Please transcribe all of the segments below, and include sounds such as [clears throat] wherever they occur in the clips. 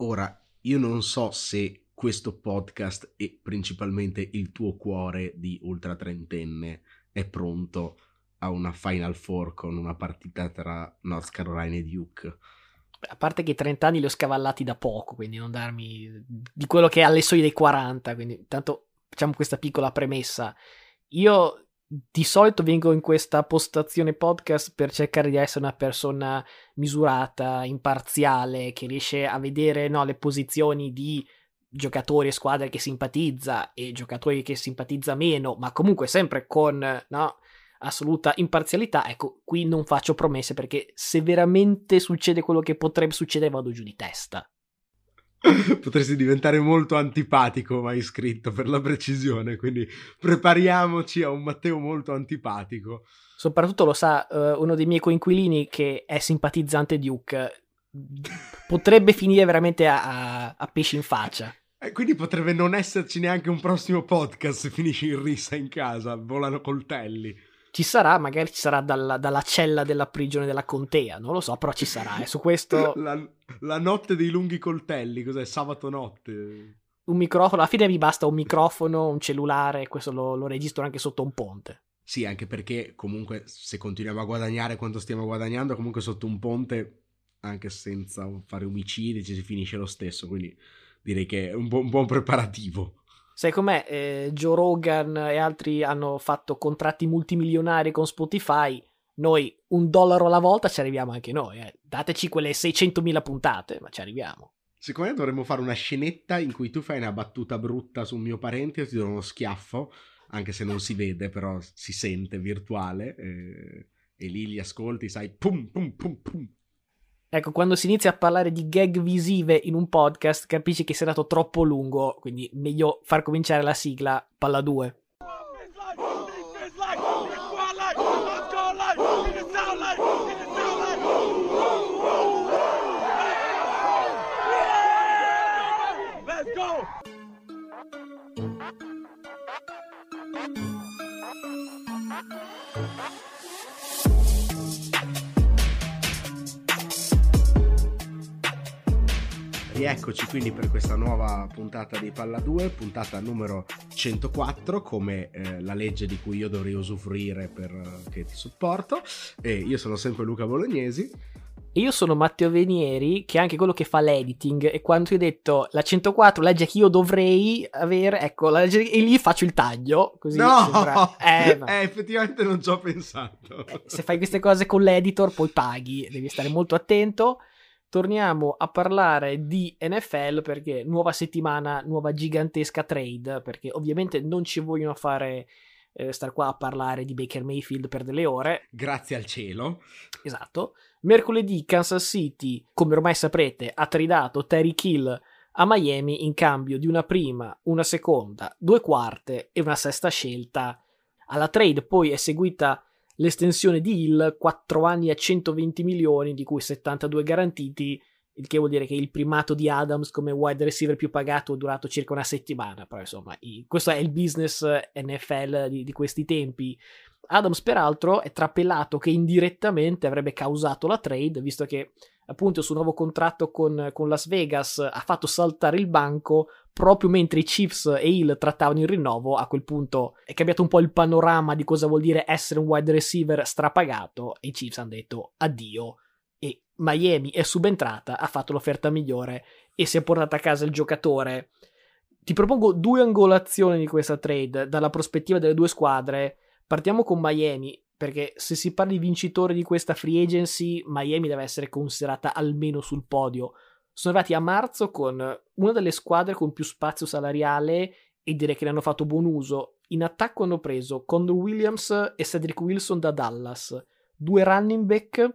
Ora, io non so se questo podcast e principalmente il tuo cuore di ultra trentenne è pronto a una Final Four con una partita tra North Carolina e Duke. A parte che i 30 anni li ho scavallati da poco, quindi non darmi di quello che è alle soglie dei 40, quindi intanto facciamo questa piccola premessa. Io di solito vengo in questa postazione podcast per cercare di essere una persona misurata, imparziale, che riesce a vedere no, le posizioni di giocatori e squadre che simpatizza e giocatori che simpatizza meno, ma comunque sempre con no, assoluta imparzialità. Ecco, qui non faccio promesse perché se veramente succede quello che potrebbe succedere vado giù di testa. [laughs] Potresti diventare molto antipatico, ma hai scritto per la precisione, quindi prepariamoci a un Matteo molto antipatico. Soprattutto lo sa uh, uno dei miei coinquilini che è simpatizzante Duke. Potrebbe finire veramente a, a, a pesci in faccia. [laughs] Eh, quindi potrebbe non esserci neanche un prossimo podcast se finisci in rissa in casa, volano coltelli. Ci sarà, magari ci sarà dalla, dalla, cella della prigione della contea, non lo so, però ci sarà. E su questo. [laughs] La, la notte dei lunghi coltelli, cos'è? Sabato notte. Un microfono, alla fine mi basta un microfono, un cellulare, questo lo, lo registro anche sotto un ponte. Sì, anche perché comunque se continuiamo a guadagnare quanto stiamo guadagnando, comunque sotto un ponte, anche senza fare omicidi, ci si finisce lo stesso. Quindi direi che è un, bu- un buon preparativo. Sai com'è? Eh, Joe Rogan e altri hanno fatto contratti multimilionari con Spotify. Noi un dollaro alla volta ci arriviamo anche noi. Eh. Dateci quelle 600.000 puntate, ma ci arriviamo. Secondo me dovremmo fare una scenetta in cui tu fai una battuta brutta su un mio parente e ti do uno schiaffo, anche se non si vede, però si sente virtuale. E, e lì li ascolti, sai, pum pum pum pum. Ecco, quando si inizia a parlare di gag visive in un podcast, capisci che sei andato troppo lungo, quindi meglio far cominciare la sigla Palla 2. Rieccoci quindi per questa nuova puntata di Palla 2, puntata numero 104, come eh, la legge di cui io dovrei usufruire perché ti supporto. E io sono sempre Luca Bolognesi. Io sono Matteo Venieri, che è anche quello che fa l'editing, e quando ti ho detto la 104, legge che io dovrei avere, ecco, la legge, e lì faccio il taglio, così no! sembra... Eh, [laughs] eh, effettivamente non ci ho pensato. Se fai queste cose con l'editor, poi paghi, devi stare molto attento torniamo a parlare di NFL perché nuova settimana, nuova gigantesca trade, perché ovviamente non ci vogliono fare eh, star qua a parlare di Baker Mayfield per delle ore. Grazie al cielo. Esatto. Mercoledì Kansas City, come ormai saprete, ha tradato Terry Kill a Miami in cambio di una prima, una seconda, due quarte e una sesta scelta. Alla trade poi è seguita l'estensione di Hill, 4 anni a 120 milioni, di cui 72 garantiti, il che vuol dire che il primato di Adams come wide receiver più pagato è durato circa una settimana, però insomma, questo è il business NFL di, di questi tempi. Adams, peraltro, è trapelato che indirettamente avrebbe causato la trade, visto che appunto sul nuovo contratto con, con, Las Vegas ha fatto saltare il banco proprio mentre i Chiefs e Hill trattavano il rinnovo. A quel punto è cambiato un po' il panorama di cosa vuol dire essere un wide receiver strapagato e i Chiefs hanno detto addio. E Miami è subentrata, ha fatto l'offerta migliore e si è portata a casa il giocatore. Ti propongo due angolazioni di questa trade dalla prospettiva delle due squadre. Partiamo con Miami perché se si parla di vincitore di questa free agency, Miami deve essere considerata almeno sul podio. Sono arrivati a marzo con una delle squadre con più spazio salariale e direi che ne hanno fatto buon uso. In attacco hanno preso Condor Williams e Cedric Wilson da Dallas, due running back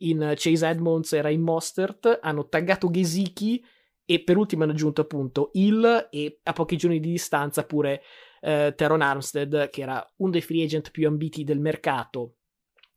in Chase Edmonds e Ray Mostert, hanno taggato Gesicki e per ultimo hanno aggiunto appunto Hill e a pochi giorni di distanza pure eh, Teron Armstead, che era uno dei free agent più ambiti del mercato.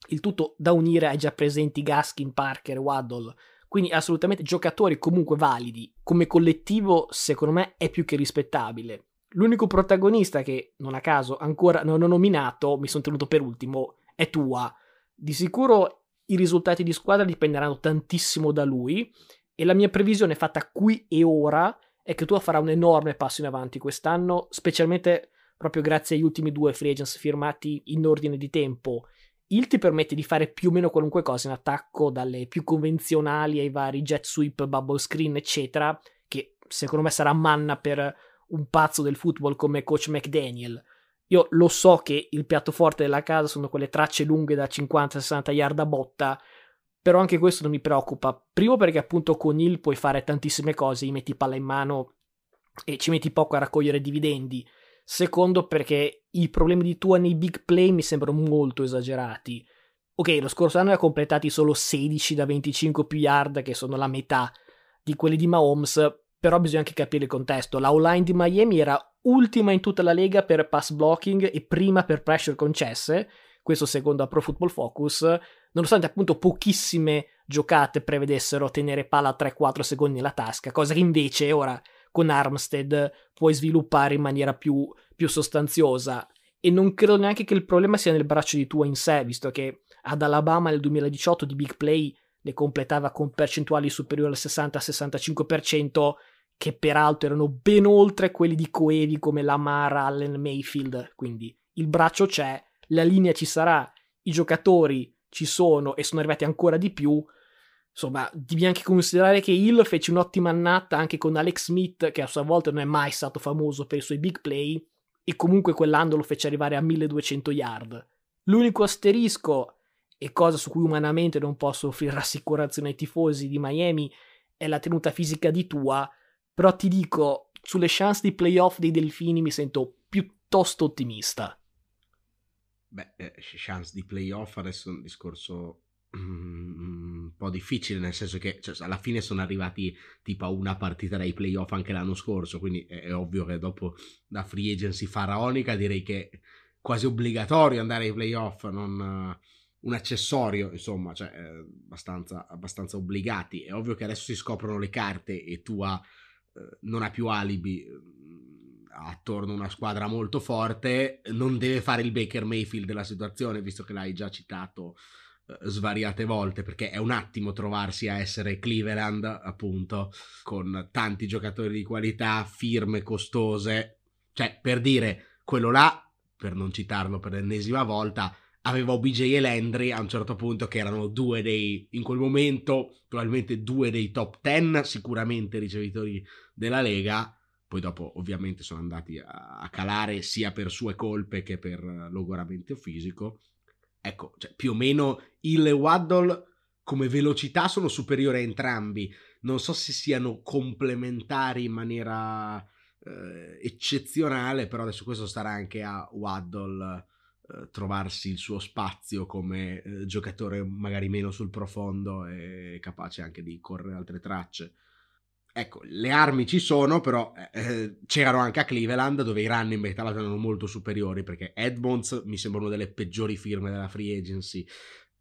Il tutto da unire ai già presenti Gaskin, Parker, Waddle. Quindi assolutamente giocatori comunque validi. Come collettivo, secondo me, è più che rispettabile. L'unico protagonista che, non a caso, ancora non ho nominato, mi sono tenuto per ultimo, è Tua. Di sicuro i risultati di squadra dipenderanno tantissimo da lui E la mia previsione fatta qui e ora è che Tua farà un enorme passo in avanti quest'anno, specialmente proprio grazie agli ultimi due free agents firmati in ordine di tempo. Il ti permette di fare più o meno qualunque cosa in attacco, dalle più convenzionali ai vari jet sweep, bubble screen, eccetera, che secondo me sarà manna per un pazzo del football come coach McDaniel. Io lo so che il piatto forte della casa sono quelle tracce lunghe da 50-60 yard a botta, però anche questo non mi preoccupa. Primo perché appunto con il puoi fare tantissime cose, gli metti palla in mano e ci metti poco a raccogliere dividendi. Secondo perché i problemi di Tua nei big play mi sembrano molto esagerati. Ok, lo scorso anno ne ha completati solo 16 da 25 più yard, che sono la metà di quelli di Mahomes, però bisogna anche capire il contesto. La O-line di Miami era ultima in tutta la lega per pass blocking e prima per pressure concesse, questo secondo a Pro Football Focus, nonostante appunto pochissime giocate prevedessero tenere palla 3-4 secondi nella tasca, cosa che invece ora con Armstead puoi sviluppare in maniera più, più sostanziosa. E non credo neanche che il problema sia nel braccio di Tua in sé, visto che ad Alabama nel 2018 di big play ne completava con percentuali superiori al 60-65%, che peraltro erano ben oltre quelli di coevi come Lamar, Allen, Mayfield. Quindi il braccio c'è, la linea ci sarà, i giocatori ci sono e sono arrivati ancora di più. Insomma, devi anche considerare che Hill fece un'ottima annata anche con Alex Smith, che a sua volta non è mai stato famoso per i suoi big play, e comunque quell'anno lo fece arrivare a 1200 yard. L'unico asterisco, e cosa su cui umanamente non posso offrire [laughs] rassicurazione ai tifosi di Miami, è la tenuta fisica di Tua, però ti dico, sulle chance di playoff dei Delfini mi sento piuttosto ottimista. Beh, eh, chance di playoff adesso è un discorso [clears throat] mm, po' difficile, nel senso che cioè, alla fine sono arrivati tipo a una partita dai playoff anche l'anno scorso, quindi è, è ovvio che dopo la free agency faraonica direi che è quasi obbligatorio andare ai playoff, non un accessorio, insomma, cioè abbastanza, abbastanza obbligati. È ovvio che adesso si scoprono le carte e tu eh, non ha più alibi mm, attorno a una squadra molto forte, non deve fare il Baker Mayfield della situazione, visto che l'hai già citato svariate volte, perché è un attimo trovarsi a essere Cleveland, appunto, con tanti giocatori di qualità, firme costose. Cioè, per dire, quello là, per non citarlo per l'ennesima volta, aveva OBJ e Landry a un certo punto che erano due dei, in quel momento, probabilmente due dei top 10 sicuramente ricevitori della Lega, poi dopo ovviamente sono andati a, a calare sia per sue colpe che per logoramento fisico. Ecco, cioè, più o meno Hill e Waddle come velocità sono superiori a entrambi. Non so se siano complementari in maniera eh, eccezionale, però adesso questo starà anche a Waddle eh, trovarsi il suo spazio come eh, giocatore magari meno sul profondo e capace anche di correre altre tracce. Ecco, le armi ci sono, però eh, eh c'erano anche a Cleveland dove i running back tra erano molto superiori perché Edmonds mi sembra una delle peggiori firme della free agency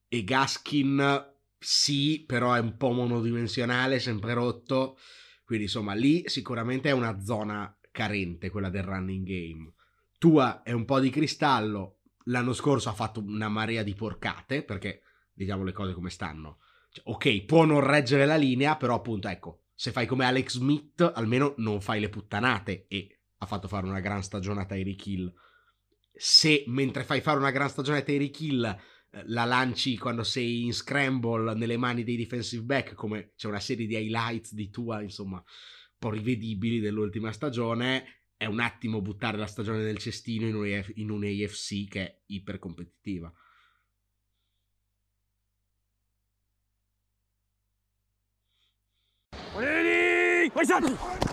e Gaskin sì, però è un po' monodimensionale, sempre rotto, quindi insomma lì sicuramente è una zona carente quella del running game. Tua è un po' di cristallo, l'anno scorso ha fatto una marea di porcate, perché diciamo le cose come stanno. Cioè, ok, può non reggere la linea, però appunto, ecco, se fai come Alex Smith, almeno non fai le puttanate e ha fatto fare una gran stagione a Tyreek Hill. Se mentre fai fare una gran stagione a Tyreek Hill eh, la lanci quando sei in scramble nelle mani dei defensive back, come c'è una serie di highlights di tua, insomma, un po' rivedibili dell'ultima stagione, è un attimo buttare la stagione nel cestino in un, in un AFC che è iper competitiva.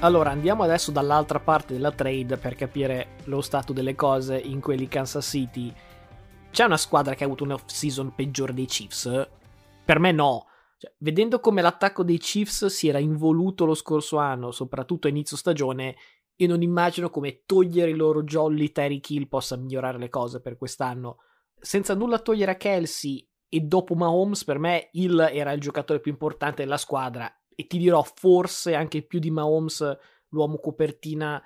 Allora, andiamo adesso dall'altra parte della trade per capire lo stato delle cose in quelli Kansas City. C'è una squadra che ha avuto un off-season peggiore dei Chiefs? Per me no. Cioè, vedendo come l'attacco dei Chiefs si era involuto lo scorso anno, soprattutto a inizio stagione, io non immagino come togliere i loro jolly Terry Kill possa migliorare le cose per quest'anno. Senza nulla togliere a Kelsey e dopo Mahomes per me Hill era il giocatore più importante della squadra e ti dirò forse anche più di Mahomes l'uomo copertina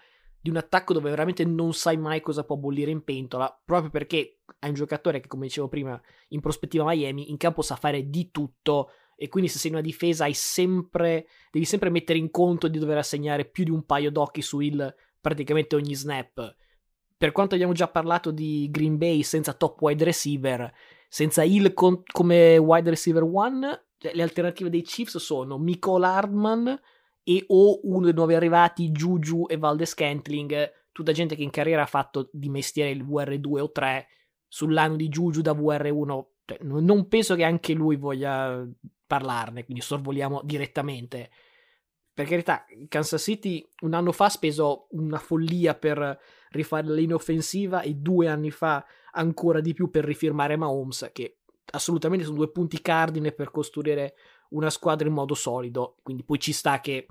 di un attacco dove veramente non sai mai cosa può bollire in pentola, proprio perché è un giocatore che, come dicevo prima, in prospettiva Miami, in campo sa fare di tutto e quindi se sei in una difesa hai sempre, devi sempre mettere in conto di dover assegnare più di un paio d'occhi su Hill praticamente ogni snap. Per quanto abbiamo già parlato di Green Bay senza top wide receiver, senza Hill con, come wide receiver one, le alternative dei Chiefs sono Nicole Hardman e o uno dei nuovi arrivati Juju e Valdes Scantling, tutta gente che in carriera ha fatto di mestiere il VR2 o 3 sull'anno di Juju da VR1 cioè, non penso che anche lui voglia parlarne quindi sorvoliamo direttamente. Per carità Kansas City un anno fa ha speso una follia per rifare la linea offensiva e due anni fa ancora di più per rifirmare Mahomes che assolutamente sono due punti cardine per costruire una squadra in modo solido. Quindi poi ci sta che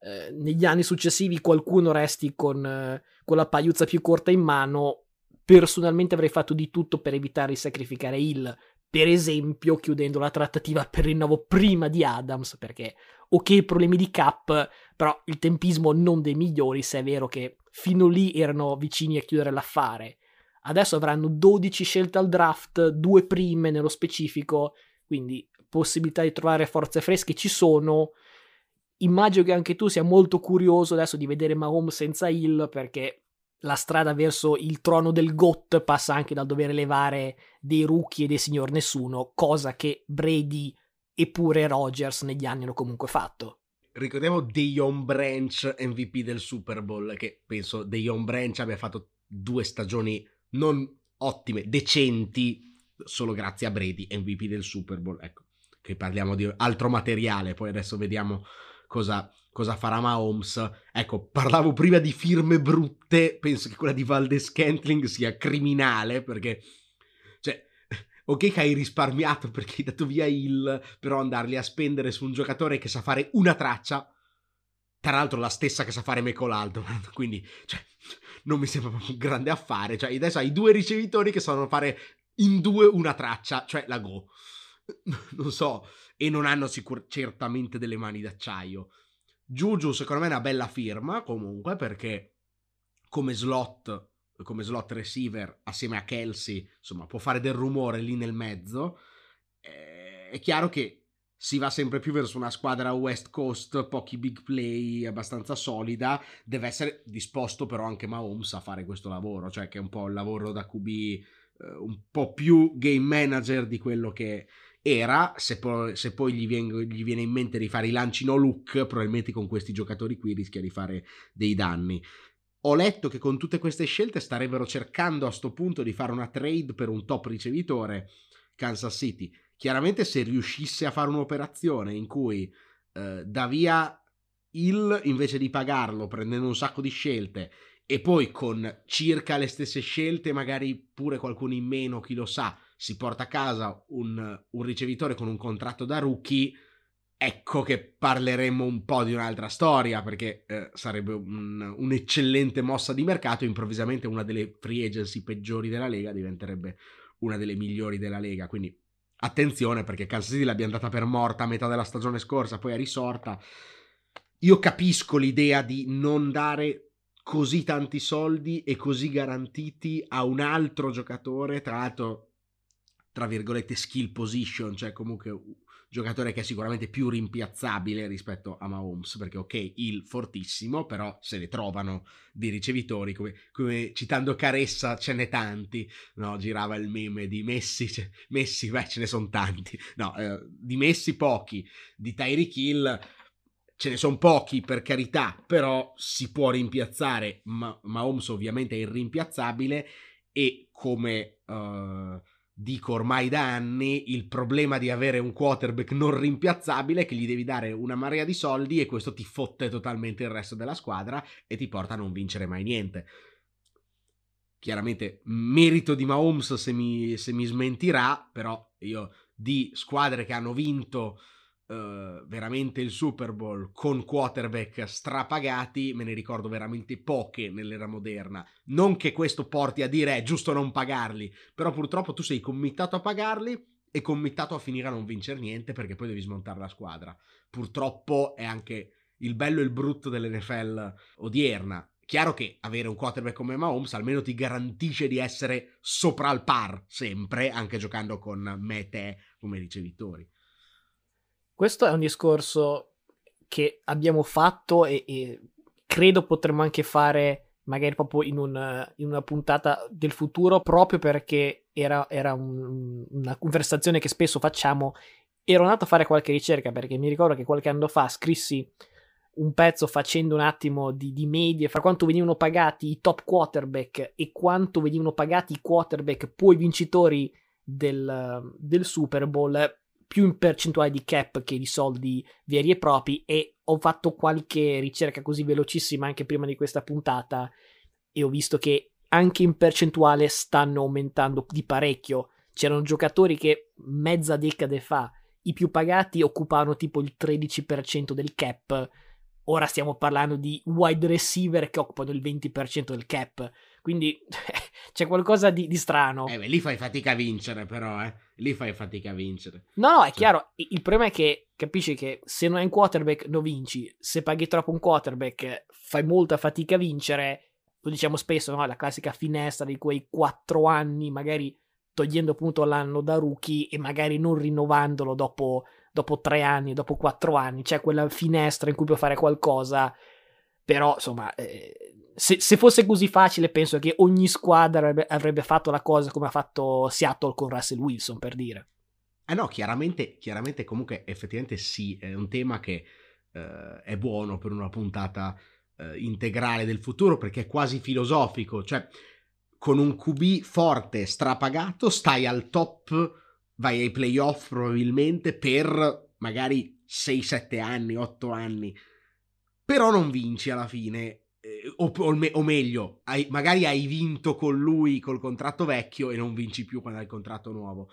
eh, negli anni successivi qualcuno resti con, eh, con la pagliuzza più corta in mano. Personalmente avrei fatto di tutto per evitare di sacrificare Hill, per esempio chiudendo la trattativa per rinnovo prima di Adams, perché ok problemi di cap, però il tempismo non dei migliori se è vero che fino lì erano vicini a chiudere l'affare. Adesso avranno 12 scelte al draft, due prime nello specifico, quindi possibilità di trovare forze fresche ci sono. Immagino che anche tu sia molto curioso adesso di vedere Mahomes senza Hill perché la strada verso il trono del GOT passa anche dal dover elevare dei rookie e dei signor nessuno, cosa che Brady e pure Rogers negli anni hanno comunque fatto. Ricordiamo Deion Branch MVP del Super Bowl, che penso Deion Branch abbia fatto due stagioni non ottime, decenti, solo grazie a Brady, MVP del Super Bowl. Ecco, che parliamo di altro materiale, poi adesso vediamo cosa, cosa farà Mahomes. Ecco, parlavo prima di firme brutte, penso che quella di Valdes Scantling sia criminale, perché, cioè, [laughs] ok che hai risparmiato perché hai dato via il, però andarli a spendere su un giocatore che sa fare una traccia, tra l'altro la stessa che sa fare Michael [laughs] Aldman, quindi, cioè, non mi sembra proprio un grande affare, cioè, adesso hai due ricevitori che sanno fare in due una traccia, cioè la Go. [laughs] non so, e non hanno sicur- certamente delle mani d'acciaio. Juju secondo me è una bella firma comunque perché come slot, come slot receiver assieme a Kelsey, insomma, può fare del rumore lì nel mezzo. Eh, è chiaro che si va sempre più verso una squadra West Coast, pochi big play, abbastanza solida. Deve essere disposto però anche Mahomes a fare questo lavoro, cioè che è un po' il lavoro da QB eh, un po' più game manager di quello che era, se, po- se poi gli viene, gli viene, in mente di fare i lanci no look, probabilmente con questi giocatori qui rischia di fare dei danni. Ho letto che con tutte queste scelte starebbero cercando a sto punto di fare una trade per un top ricevitore Kansas City. Chiaramente se riuscisse a fare un'operazione in cui eh, dà via il invece di pagarlo prendendo un sacco di scelte e poi con circa le stesse scelte, magari pure qualcuno in meno, chi lo sa, si porta a casa un, un ricevitore con un contratto da rookie, ecco che parleremmo un po' di un'altra storia, perché eh, sarebbe un, un'eccellente mossa di mercato, improvvisamente una delle free agency peggiori della Lega diventerebbe una delle migliori della Lega, quindi attenzione perché Kansas City l'abbiamo data per morta a metà della stagione scorsa, poi è risorta. Io capisco l'idea di non dare così tanti soldi e così garantiti a un altro giocatore, tra l'altro tra virgolette skill position, cioè comunque un giocatore che è sicuramente più rimpiazzabile rispetto a Mahomes, perché ok, il fortissimo, però se ne trovano di ricevitori, come, come citando Caressa ce n'è tanti, no? girava il meme di Messi, cioè, Messi, beh ce ne sono tanti, no, eh, di Messi pochi, di Tyreek Hill ce ne sono pochi per carità, però si può rimpiazzare, ma Mahomes ovviamente è irrimpiazzabile e come... Uh, dico ormai da anni, il problema di avere un quarterback non rimpiazzabile che gli devi dare una marea di soldi e questo ti fotte totalmente il resto della squadra e ti porta a non vincere mai niente. Chiaramente merito di Mahomes se mi, se mi smentirà, però io di squadre che hanno vinto uh, veramente il Super Bowl con quarterback strapagati, me ne ricordo veramente poche nell'era moderna. Non che questo porti a dire è giusto non pagarli, però purtroppo tu sei committato a pagarli e committato a finire a non vincere niente perché poi devi smontare la squadra. Purtroppo è anche il bello e il brutto dell'NFL odierna. Chiaro che avere un quarterback come Mahomes almeno ti garantisce di essere sopra al par sempre, anche giocando con me e te, come dice Vittori. Questo è un discorso che abbiamo fatto e, e credo potremmo anche fare magari proprio in, un, in, una puntata del futuro, proprio perché era, era un, una conversazione che spesso facciamo. Ero andato a fare qualche ricerca perché mi ricordo che qualche anno fa scrissi un pezzo facendo un attimo di, di medie fra quanto venivano pagati i top quarterback e quanto venivano pagati i quarterback poi vincitori del, del Super Bowl più in percentuale di cap che di soldi veri e propri e ho fatto qualche ricerca così velocissima anche prima di questa puntata e ho visto che anche in percentuale stanno aumentando di parecchio. C'erano giocatori che mezza decade fa i più pagati occupavano tipo il 13% del cap Ora stiamo parlando di wide receiver che occupano il 20% del cap. Quindi [laughs] c'è qualcosa di, di strano. Eh beh, lì fai fatica a vincere, però, eh. Lì fai fatica a vincere. No, no, è cioè. chiaro. Il problema è che capisci che se non hai un quarterback non vinci. Se paghi troppo un quarterback fai molta fatica a vincere. Lo diciamo spesso, no? La classica finestra di quei 4 anni, magari togliendo appunto l'anno da rookie e magari non rinnovandolo dopo dopo tre anni, dopo quattro anni, c'è quella finestra in cui puoi fare qualcosa, però insomma, eh, se, se, fosse così facile penso che ogni squadra avrebbe, avrebbe, fatto la cosa come ha fatto Seattle con Russell Wilson, per dire. Eh no, chiaramente, chiaramente comunque effettivamente sì, è un tema che eh, è buono per una puntata eh, integrale del futuro perché è quasi filosofico, cioè con un QB forte, strapagato, stai al top vai ai playoff probabilmente per magari 6-7 anni, 8 anni, però non vinci alla fine. O, o, o, meglio, hai, magari hai vinto con lui col contratto vecchio e non vinci più quando hai il contratto nuovo.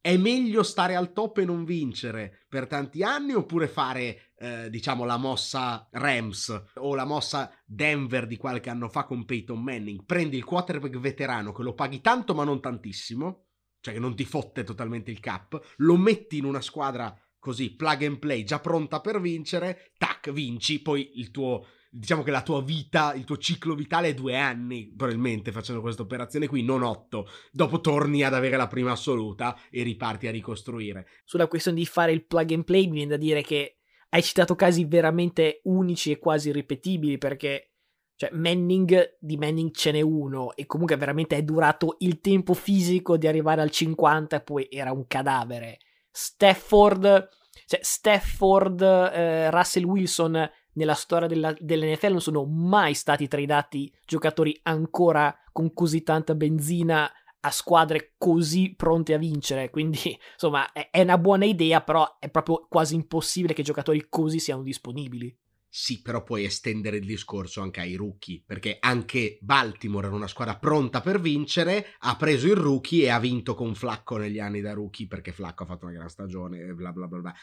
È meglio stare al top e non vincere per tanti anni oppure fare, eh, diciamo, la mossa Rams o la mossa Denver di qualche anno fa con Peyton Manning? Prendi il quarterback veterano che lo paghi tanto ma non tantissimo cioè che non ti fotte totalmente il cap, lo metti in una squadra così plug and play già pronta per vincere, tac, vinci, poi il tuo diciamo che la tua vita, il tuo ciclo vitale è due anni, probabilmente facendo questa operazione qui, non otto. Dopo torni ad avere la prima assoluta e riparti a ricostruire. Sulla questione di fare il plug and play, mi viene da dire che hai citato casi veramente unici e quasi ripetibili perché cioè, Manning di Manning ce n'è uno e comunque veramente è durato il tempo fisico di arrivare al 50 e poi era un cadavere. Stafford, cioè Stafford, eh, Russell Wilson nella storia della, dell'NFL non sono mai stati tradati giocatori ancora con così tanta benzina a squadre così pronte a vincere. Quindi, [laughs] insomma, è, è una buona idea, però è proprio quasi impossibile che giocatori così siano disponibili. Sì, però puoi estendere il discorso anche ai rookie, perché anche Baltimore era una squadra pronta per vincere, ha preso il rookie e ha vinto con Flacco negli anni da rookie, perché Flacco ha fatto una gran stagione bla bla bla bla.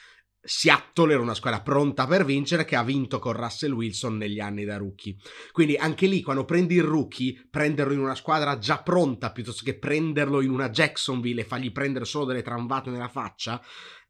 Seattle era una squadra pronta per vincere che ha vinto con Russell Wilson negli anni da rookie. Quindi anche lì, quando prendi il rookie, prenderlo in una squadra già pronta piuttosto che prenderlo in una Jacksonville e fargli prendere solo delle tramvate nella faccia,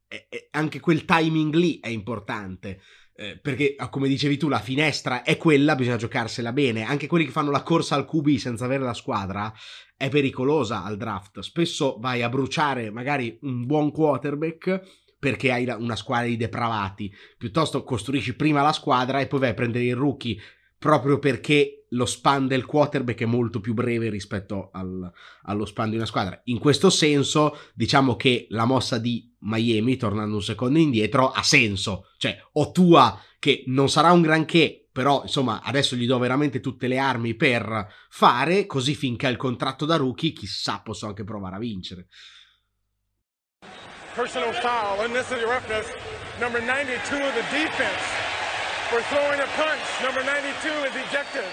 eh, eh, anche quel timing lì è importante. Eh, perché ah, come dicevi tu la finestra è quella, bisogna giocarsela bene, anche quelli che fanno la corsa al QB senza avere la squadra è pericolosa al draft, spesso vai a bruciare magari un buon quarterback perché hai una squadra di depravati, piuttosto costruisci prima la squadra e poi vai a prendere il rookie proprio perché lo span del quarterback è molto più breve rispetto al, allo span di una squadra. In questo senso, diciamo che la mossa di Miami, tornando un secondo indietro, ha senso. Cioè, Tua, che non sarà un granché, però insomma adesso gli do veramente tutte le armi per fare, così finché ha il contratto da rookie, chissà, posso anche provare a vincere. Personal foul, unnecessary roughness, number 92 of the defense for throwing a punch. Number 92 is ejected.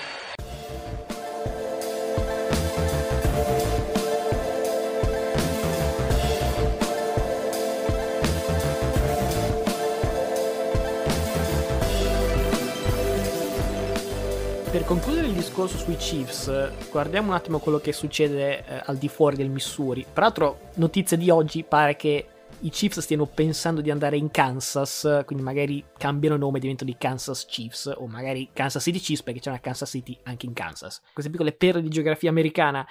Per concludere il discorso sui Chiefs, guardiamo un attimo quello che succede eh, al di fuori del Missouri. Peraltro, notizia di oggi, pare che i Chiefs stiano pensando di andare in Kansas, quindi magari cambiano nome e diventano i Kansas Chiefs, o magari Kansas City Chiefs perché c'è una Kansas City anche in Kansas. Queste piccole perle di geografia americana.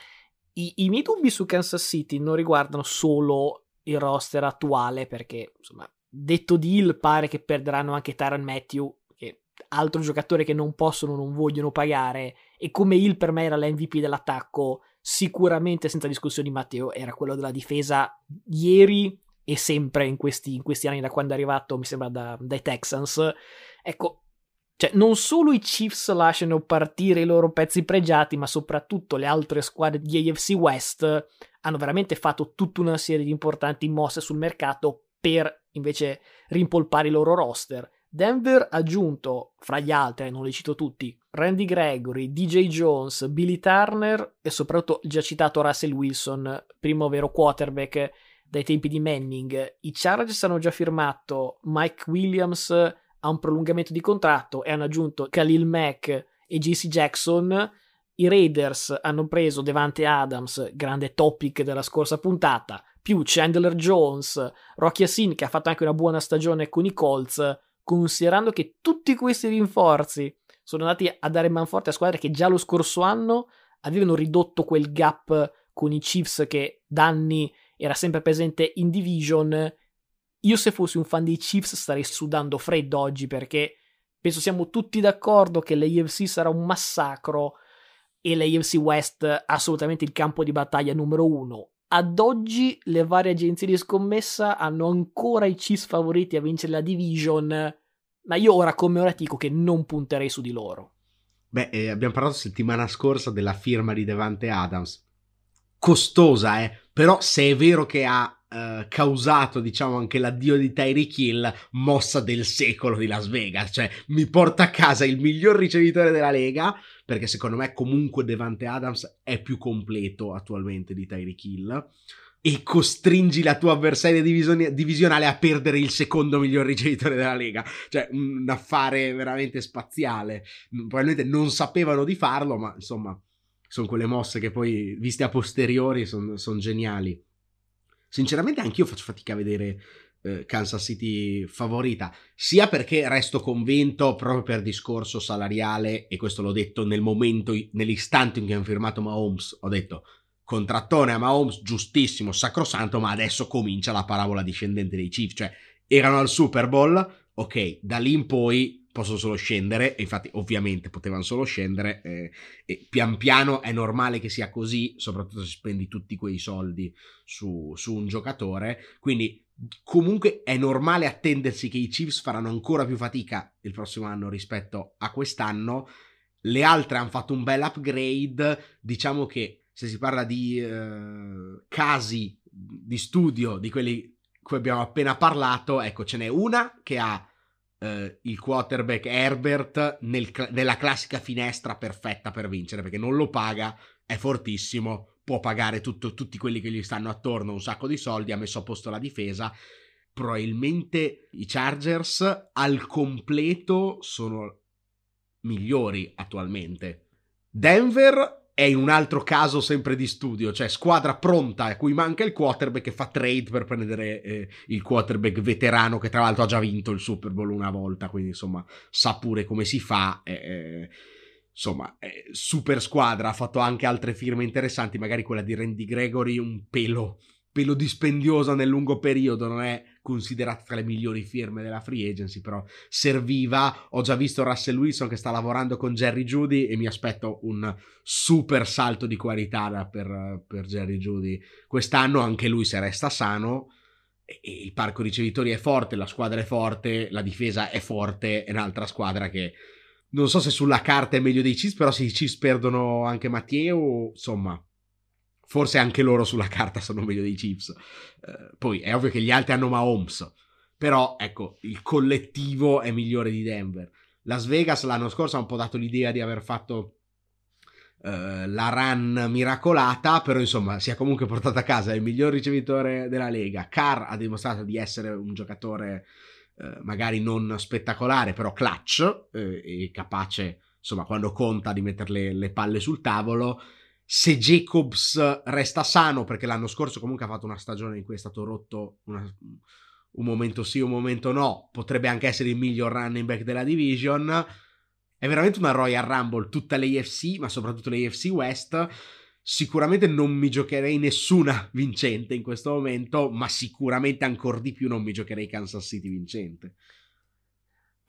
I, I miei dubbi su Kansas City non riguardano solo il roster attuale, perché insomma, detto deal, pare che perderanno anche Tyron Matthew, che altro giocatore che non possono, non vogliono pagare, e come Hill per me era l'MVP dell'attacco, sicuramente senza discussioni Matteo era quello della difesa ieri e sempre in questi, in questi anni da quando è arrivato, mi sembra da, dai Texans. Ecco, cioè, non solo i Chiefs lasciano partire i loro pezzi pregiati, ma soprattutto le altre squadre di AFC West hanno veramente fatto tutta una serie di importanti mosse sul mercato per invece rimpolpare i loro roster. Denver ha aggiunto, fra gli altri, non li cito tutti, Randy Gregory, DJ Jones, Billy Turner e soprattutto già citato Russell Wilson, primo vero quarterback dai tempi di Manning. I Chargers hanno già firmato Mike Williams a un prolungamento di contratto e hanno aggiunto Khalil Mack e JC Jackson. I Raiders hanno preso Devante Adams, grande topic della scorsa puntata, più Chandler Jones, Rocky Asin che ha fatto anche una buona stagione con i Colts, considerando che tutti questi rinforzi sono andati a dare manforte a squadre che già lo scorso anno avevano ridotto quel gap con i Chiefs che da anni era sempre presente in Division. Io se fossi un fan dei Chiefs starei sudando freddo oggi perché penso siamo tutti d'accordo che l'AFC sarà un massacro e l'AFC West assolutamente il campo di battaglia numero uno. Ad oggi le varie agenzie di scommessa hanno ancora i Chiefs favoriti a vincere la division, ma io ora come ora dico che non punterei su di loro. Beh, eh, abbiamo parlato settimana scorsa della firma di Devante Adams. Costosa, eh? Però se è vero che ha Uh, causato, diciamo, anche l'addio di Tyreek Hill, mossa del secolo di Las Vegas. Cioè, mi porta a casa il miglior ricevitore della Lega, perché secondo me comunque Devante Adams è più completo attualmente di Tyreek Hill. E costringi la tua avversaria divisionale a perdere il secondo miglior ricevitore della Lega. Cioè, un affare veramente spaziale. Probabilmente non sapevano di farlo, ma insomma, sono quelle mosse che poi, viste a posteriori, sono son geniali. Sinceramente, anch'io faccio fatica a vedere eh, Kansas City favorita, sia perché resto convinto proprio per discorso salariale, e questo l'ho detto nel momento, nell'istante in cui hanno firmato Mahomes, ho detto contrattone a Mahomes, giustissimo, sacrosanto, ma adesso comincia la parabola discendente dei Chiefs, cioè erano al Super Bowl, ok, da lì in poi possono solo scendere, infatti ovviamente potevano solo scendere, eh, e pian piano è normale che sia così, soprattutto se spendi tutti quei soldi su, su un giocatore, quindi comunque è normale attendersi che i Chiefs faranno ancora più fatica il prossimo anno rispetto a quest'anno, le altre hanno fatto un bel upgrade, diciamo che se si parla di eh, casi di studio di quelli cui abbiamo appena parlato, ecco ce n'è una che ha eh, il quarterback Herbert nel, nella classica finestra perfetta per vincere, perché non lo paga, è fortissimo, può pagare tutto, tutti quelli che gli stanno attorno un sacco di soldi, ha messo a posto la difesa. Probabilmente i Chargers al completo sono migliori attualmente. Denver è in un altro caso sempre di studio, cioè squadra pronta a cui manca il quarterback che fa trade per prendere eh, il quarterback veterano che tra l'altro ha già vinto il Super Bowl una volta, quindi insomma sa pure come si fa. Eh, insomma, eh, super squadra, ha fatto anche altre firme interessanti, magari quella di Randy Gregory un pelo, pelo dispendiosa nel lungo periodo, non è considerata tra le migliori firme della free agency, però serviva. Ho già visto Russell Wilson che sta lavorando con Jerry Judy e mi aspetto un super salto di qualità per, per Jerry Judy quest'anno, anche lui se resta sano. Il parco ricevitori è forte, la squadra è forte, la difesa è forte, è un'altra squadra che non so se sulla carta è meglio dei Chiefs, però se i Chiefs perdono anche Matteo, insomma, Forse anche loro sulla carta sono meglio dei Chiefs. Eh, poi è ovvio che gli altri hanno Mahomes. Però, ecco, il collettivo è migliore di Denver. Las Vegas l'anno scorso ha un po' dato l'idea di aver fatto Uh, la run miracolata, però insomma si è comunque portato a casa il miglior ricevitore della Lega. Carr ha dimostrato di essere un giocatore uh, magari non spettacolare, però clutch uh, e capace insomma, quando conta di mettere le, le palle sul tavolo. Se Jacobs resta sano, perché l'anno scorso comunque ha fatto una stagione in cui è stato rotto una, un momento sì, un momento no, potrebbe anche essere il miglior running back della division. È veramente una Royal Rumble, tutta l'AFC, ma soprattutto l'AFC West. Sicuramente non mi giocherei nessuna vincente in questo momento, ma sicuramente ancora di più non mi giocherei Kansas City vincente.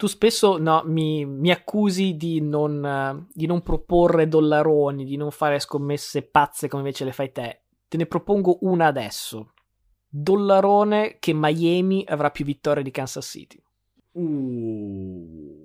Tu spesso no, mi, mi, accusi di non, di non proporre dollaroni, di non fare scommesse pazze come invece le fai te. Te ne propongo una adesso dollarone che Miami avrà più vittorie di Kansas City. Uh.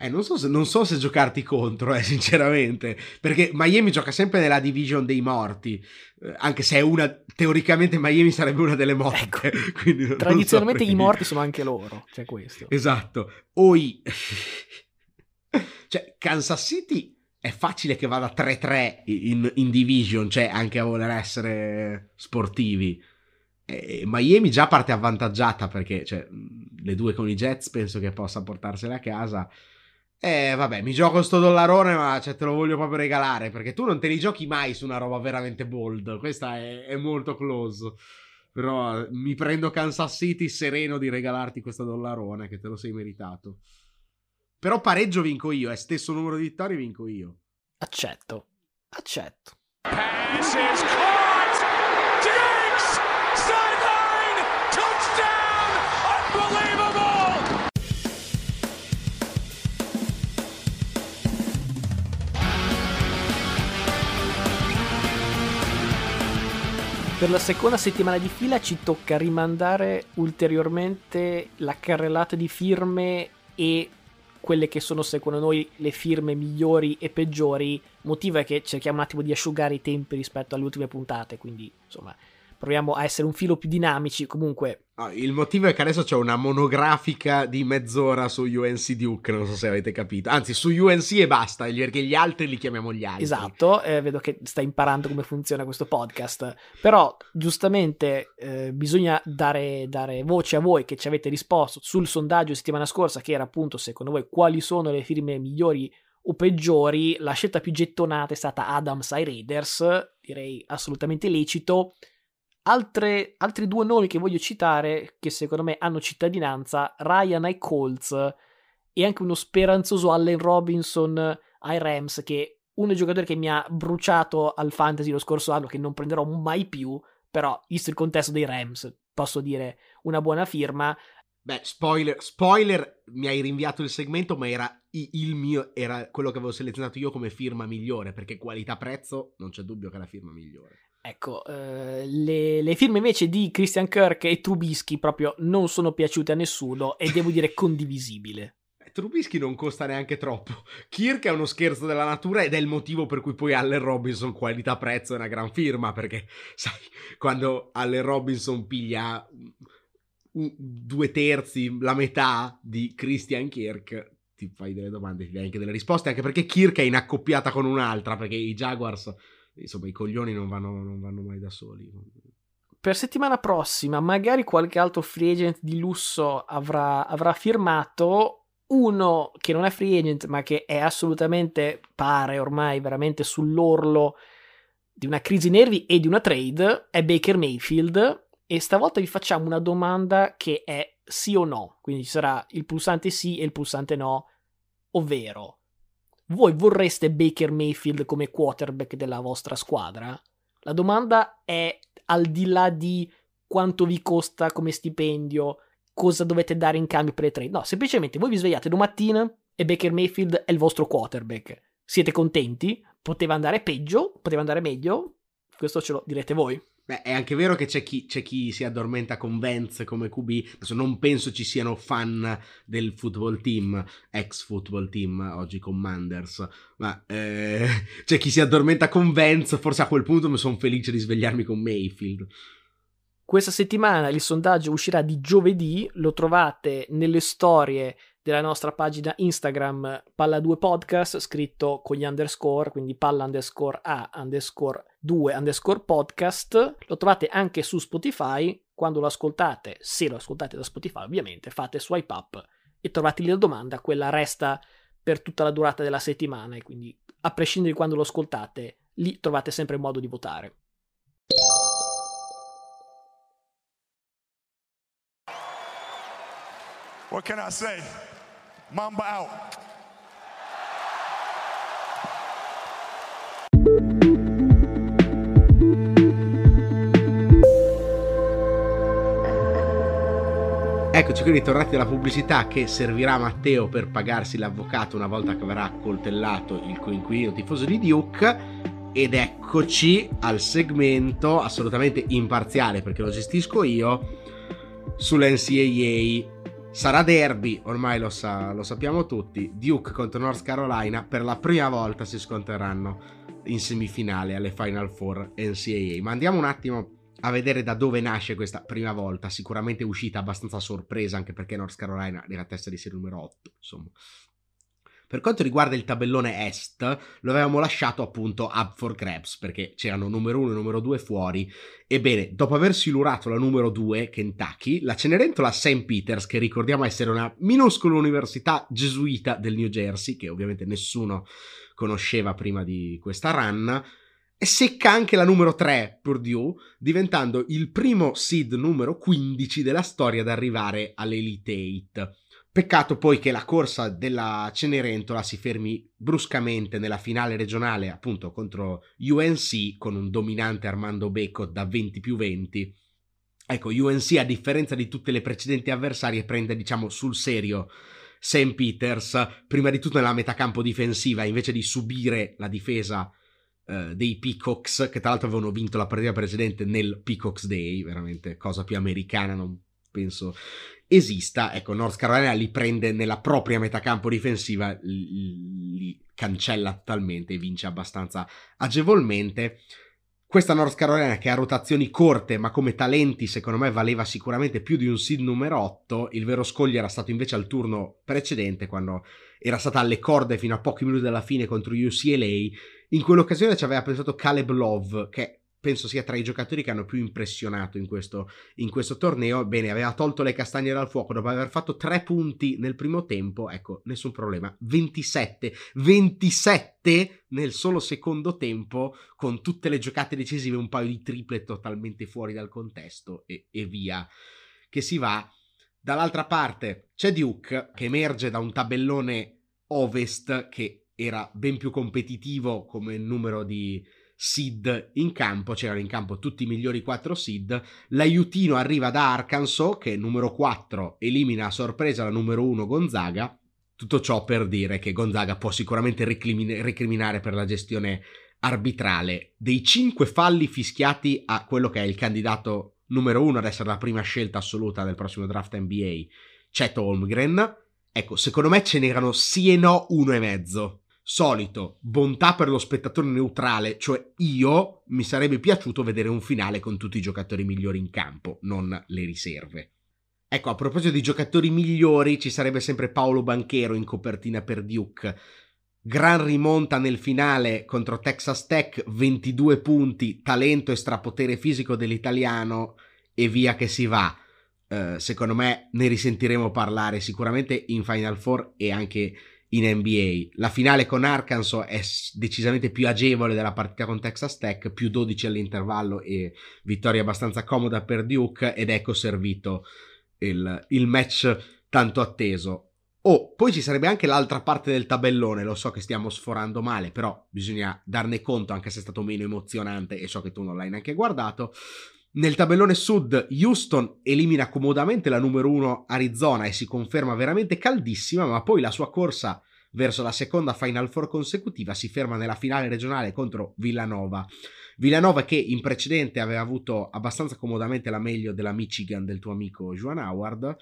Eh, non so, se, non so se giocarti contro, eh, sinceramente, perché Miami gioca sempre nella division dei morti, eh, anche se è una, teoricamente Miami sarebbe una delle morte. Ecco. [laughs] Tradizionalmente so i morti sono anche loro, c'è questo. Esatto. Oi, [laughs] cioè, Kansas City è facile che vada 3-3 in, in division, cioè anche a voler essere sportivi. E Miami già parte avvantaggiata perché cioè, le due con i Jets penso che possa portarsele a casa. E vabbè, mi gioco sto dollarone, ma cioè, te lo voglio proprio regalare perché tu non te li giochi mai su una roba veramente bold. Questa è, è molto close. Però mi prendo Kansas City sereno di regalarti questo dollarone che te lo sei meritato. Però pareggio vinco io, è stesso numero di vittorie vinco io. Accetto, accetto. Per la seconda settimana di fila ci tocca rimandare ulteriormente la carrellata di firme e quelle che sono secondo noi le firme migliori e peggiori, motivo è che cerchiamo un attimo di asciugare i tempi rispetto alle ultime puntate, quindi insomma proviamo a essere un filo più dinamici. Comunque. Ah, il motivo è che adesso c'è una monografica di mezz'ora su UNC Duke, non so se avete capito. Anzi, su UNC e basta, perché gli altri li chiamiamo gli altri. Esatto, eh, vedo che stai imparando come funziona questo podcast. Però, giustamente, eh, bisogna dare, dare voce a voi che ci avete risposto sul sondaggio settimana scorsa, che era appunto, secondo voi, quali sono le firme migliori o peggiori. La scelta più gettonata è stata Adams ai Raiders, direi assolutamente lecito. Altre, altri due nomi che voglio citare, che secondo me hanno cittadinanza, Ryan ai Colts e anche uno speranzoso Allen Robinson ai Rams, che è uno dei giocatori che mi ha bruciato al fantasy lo scorso anno, che non prenderò mai più, però, visto il contesto dei Rams, posso dire una buona firma. Beh, spoiler, spoiler, mi hai rinviato il segmento, ma era il mio, era quello che avevo selezionato io come firma migliore, perché qualità-prezzo non c'è dubbio che è la firma migliore. Ecco, eh, le, le, firme invece di Christian Kirk e Trubisky proprio non sono piaciute a nessuno e devo dire condivisibile. [laughs] Eh, Trubisky non costa neanche troppo. Kirk è uno scherzo della natura ed è il motivo per cui poi Allen Robinson qualità prezzo è una gran firma perché [laughs] sai quando Allen Robinson piglia due terzi, la metà di Christian Kirk ti fai delle domande, ti dai anche delle risposte anche perché Kirk è inaccoppiata con un'altra perché i Jaguars insomma i coglioni non vanno, non vanno mai da soli. Per settimana prossima magari qualche altro free agent di lusso avrà, avrà firmato uno che non è free agent ma che è assolutamente pare ormai veramente sull'orlo di una crisi nervi e di una trade è Baker Mayfield e stavolta vi facciamo una domanda che è sì o no quindi ci sarà il pulsante sì e il pulsante no ovvero voi vorreste Baker Mayfield come quarterback della vostra squadra? La domanda è al di là di quanto vi costa come stipendio, cosa dovete dare in cambio per le trade. No, semplicemente voi vi svegliate domattina e Baker Mayfield è il vostro quarterback. Siete contenti? Poteva andare peggio? Poteva andare meglio? Questo ce lo direte voi. Beh, è anche vero che c'è chi, c'è chi, si addormenta con Vance come QB. Adesso non penso ci siano fan del football team, ex football team, oggi Commanders, ma eh, c'è chi si addormenta con Vance. Forse a quel punto mi sono felice di svegliarmi con Mayfield. Questa settimana il sondaggio uscirà di giovedì, lo trovate nelle storie della nostra pagina Instagram Palla2 Podcast scritto con gli underscore, quindi palla underscore A underscore 2 underscore podcast. Lo trovate anche su Spotify. Quando lo ascoltate, se lo ascoltate da Spotify ovviamente, fate swipe up e trovate lì la domanda, quella resta per tutta la durata della settimana e quindi a prescindere di quando lo ascoltate, lì trovate sempre modo di votare. What can I say? Mamba out. Eccoci qui ritornati dalla pubblicità che servirà a Matteo per pagarsi l'avvocato una volta che avrà coltellato il coinquilino tifoso di Duke. Ed eccoci al segmento assolutamente imparziale perché lo gestisco io sull'NCAA. Sarà derby, ormai lo, sa, lo sappiamo tutti. Duke contro North Carolina per la prima volta si scontreranno in semifinale alle Final Four NCAA. Ma andiamo un attimo a vedere da dove nasce questa prima volta, sicuramente uscita abbastanza sorpresa anche perché North Carolina era testa di serie numero 8, insomma. Per quanto riguarda il tabellone est, lo avevamo lasciato appunto up for grabs perché c'erano numero 1 e numero 2 fuori. Ebbene, dopo aver silurato la numero 2, Kentucky, la Cenerentola St. Peters, che ricordiamo essere una minuscola università gesuita del New Jersey, che ovviamente nessuno conosceva prima di questa run, e secca anche la numero 3 Purdue, diventando il primo seed numero 15 della storia ad arrivare all'Elite 8. Peccato poi che la corsa della Cenerentola si fermi bruscamente nella finale regionale appunto contro UNC con un dominante Armando Becco da 20 più 20. Ecco, UNC a differenza di tutte le precedenti avversarie prende diciamo sul serio St. Peters, prima di tutto nella metacampo difensiva, invece di subire la difesa uh, dei Peacocks, che tra l'altro avevano vinto la partita precedente nel Peacocks Day, veramente cosa più americana, non penso esista. Ecco, North Carolina li prende nella propria metacampo difensiva, li, li cancella totalmente e vince abbastanza agevolmente. Questa North Carolina che ha rotazioni corte, ma come talenti secondo me valeva sicuramente più di un seed numero 8. Il vero scoglio era stato invece al turno precedente, quando era stata alle corde fino a pochi minuti dalla fine contro UCLA in quell'occasione ci aveva pensato Caleb Love, che penso sia tra i giocatori che hanno più impressionato in questo, in questo torneo. Bene, aveva tolto le castagne dal fuoco dopo aver fatto tre punti nel primo tempo. Ecco, nessun problema. 27, 27 nel solo secondo tempo, con tutte le giocate decisive, un paio di triple totalmente fuori dal contesto e, e via. Che si va. Dall'altra parte c'è Duke che emerge da un tabellone ovest che era ben più competitivo come numero di seed in campo, c'erano in campo tutti i migliori 4 seed. L'aiutino arriva da Arkansas, che numero 4, elimina a sorpresa la numero 1 Gonzaga. Tutto ciò per dire che Gonzaga può sicuramente recriminare per la gestione arbitrale dei 5 falli fischiati a quello che è il candidato numero 1 ad essere la prima scelta assoluta del prossimo draft NBA, Chet Holmgren. Ecco, secondo me ce n'erano sì e no uno e mezzo solito, bontà per lo spettatore neutrale, cioè io mi sarebbe piaciuto vedere un finale con tutti i giocatori migliori in campo, non le riserve. Ecco, a proposito di giocatori migliori, ci sarebbe sempre Paolo Banchero in copertina per Duke. Gran rimonta nel finale contro Texas Tech, 22 punti, talento e strapotere fisico dell'italiano e via che si va. Uh, secondo me ne risentiremo parlare sicuramente in Final Four e anche in NBA. La finale con Arkansas è decisamente più agevole della partita con Texas Tech, più 12 all'intervallo e vittoria abbastanza comoda per Duke ed ecco servito il, il match tanto atteso. Oh, poi ci sarebbe anche l'altra parte del tabellone, lo so che stiamo sforando male, però bisogna darne conto anche se è stato meno emozionante e so che tu non l'hai neanche guardato. Nel tabellone sud Houston elimina comodamente la numero 1 Arizona e si conferma veramente caldissima, ma poi la sua corsa verso la seconda Final Four consecutiva si ferma nella finale regionale contro Villanova. Villanova che in precedente aveva avuto abbastanza comodamente la meglio della Michigan del tuo amico Joan Howard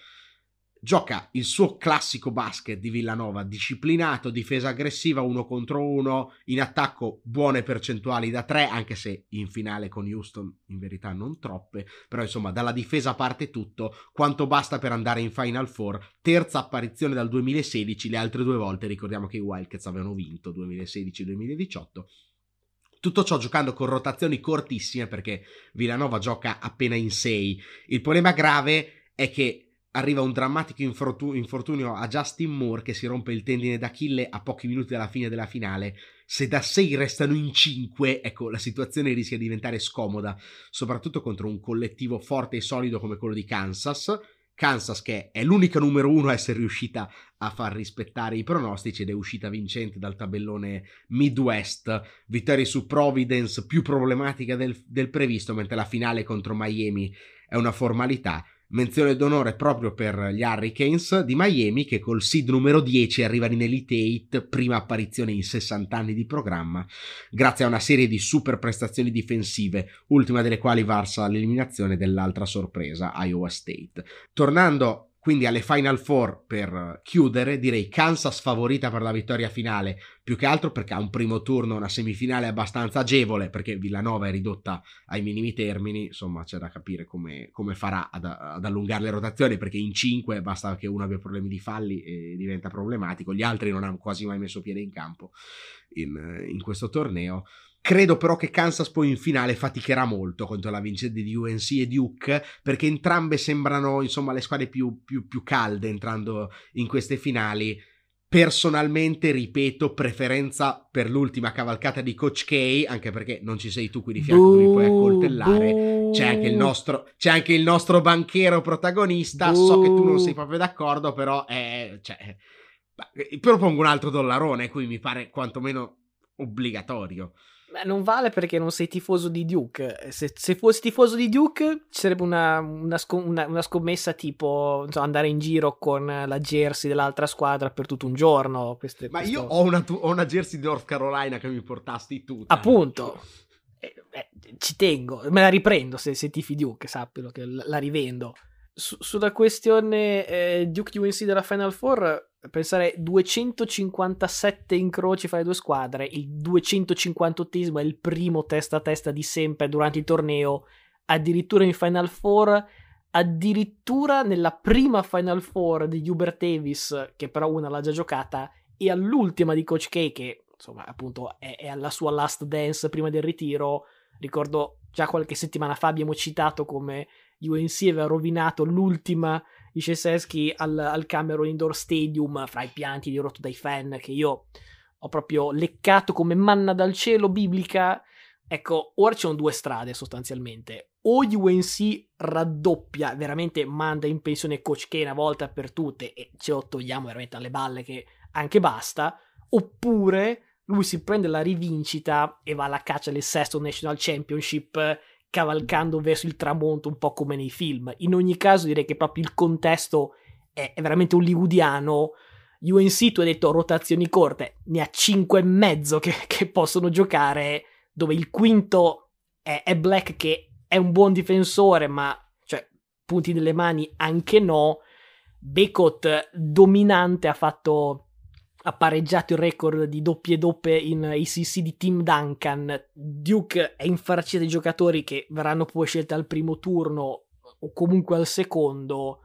gioca il suo classico basket di Villanova, disciplinato, difesa aggressiva, uno contro uno, in attacco buone percentuali da tre, anche se in finale con Houston in verità non troppe, però insomma dalla difesa parte tutto, quanto basta per andare in Final Four, terza apparizione dal 2016, le altre due volte ricordiamo che i Wildcats avevano vinto 2016-2018. Tutto ciò giocando con rotazioni cortissime perché Villanova gioca appena in 6. Il problema grave è che arriva un drammatico infortunio a Justin Moore che si rompe il tendine d'Achille a pochi minuti dalla fine della finale. Se da 6 restano in 5, ecco, la situazione rischia di diventare scomoda, soprattutto contro un collettivo forte e solido come quello di Kansas. Kansas che è l'unica numero uno a essere riuscita a far rispettare i pronostici ed è uscita vincente dal tabellone Midwest, vittoria su Providence più problematica del, del previsto, mentre la finale contro Miami è una formalità Menzione d'onore proprio per gli Hurricanes di Miami che col seed numero 10 arrivano in Elite 8, prima apparizione in 60 anni di programma, grazie a una serie di super prestazioni difensive, ultima delle quali varsa l'eliminazione dell'altra sorpresa, Iowa State. Tornando quindi alle Final Four per chiudere, direi Kansas favorita per la vittoria finale, più che altro perché ha un primo turno, una semifinale abbastanza agevole, perché Villanova è ridotta ai minimi termini, insomma c'è da capire come, come farà ad, ad, allungare le rotazioni, perché in 5 basta che uno abbia problemi di falli e diventa problematico, gli altri non hanno quasi mai messo piede in campo in, in questo torneo. Credo però che Kansas poi in finale faticherà molto contro la vincente di UNC e Duke, perché entrambe sembrano insomma le squadre più, più, più calde entrando in queste finali. Personalmente, ripeto, preferenza per l'ultima cavalcata di Coach K, anche perché non ci sei tu qui di fianco, mi puoi accoltellare. C'è anche, il nostro, c'è anche il nostro banchero protagonista. So che tu non sei proprio d'accordo, però è. Cioè, propongo un altro dollarone, qui mi pare quantomeno obbligatorio. Non vale perché non sei tifoso di Duke. Se, se fossi tifoso di Duke, ci sarebbe una, una, una, una scommessa tipo so, andare in giro con la jersey dell'altra squadra per tutto un giorno. Queste, Ma questo... io ho una, ho una, jersey di North Carolina che mi portasti tu. Appunto. Eh, eh, ci tengo, me la riprendo se, se tifi Duke, sappilo che la rivendo. Su, sulla questione eh, Duke UNC della Final Four, pensare 257 incroci fra le due squadre, il 258esimo è il primo testa a testa di sempre durante il torneo, addirittura in Final Four, addirittura nella prima Final Four di Hubert Davis, che però una l'ha già giocata, e all'ultima di Coach K, che insomma appunto è, è alla sua last dance prima del ritiro, ricordo già qualche settimana fa abbiamo citato come UNC aveva rovinato l'ultima di Ceseschi al, al Cameron Indoor Stadium fra i pianti di rotto dai fan che io ho proprio leccato come manna dal cielo biblica. Ecco, ora ci sono due strade sostanzialmente. O UNC raddoppia, veramente manda in pensione Coach K una volta per tutte e ce lo togliamo veramente alle balle che anche basta, oppure lui si prende la rivincita e va alla caccia del sesto National Championship cavalcando verso il tramonto un po' come nei film. In ogni caso direi che proprio il contesto è, è veramente hollywoodiano. UNC tu hai detto rotazioni corte, ne ha 5 e mezzo che, che possono giocare, dove il quinto è, è, Black che è un buon difensore, ma cioè, punti nelle mani anche no. Becot dominante ha fatto ha pareggiato il record di doppie doppie in ACC di Tim Duncan. Duke è infarcita di giocatori che verranno poi scelti al primo turno o comunque al secondo.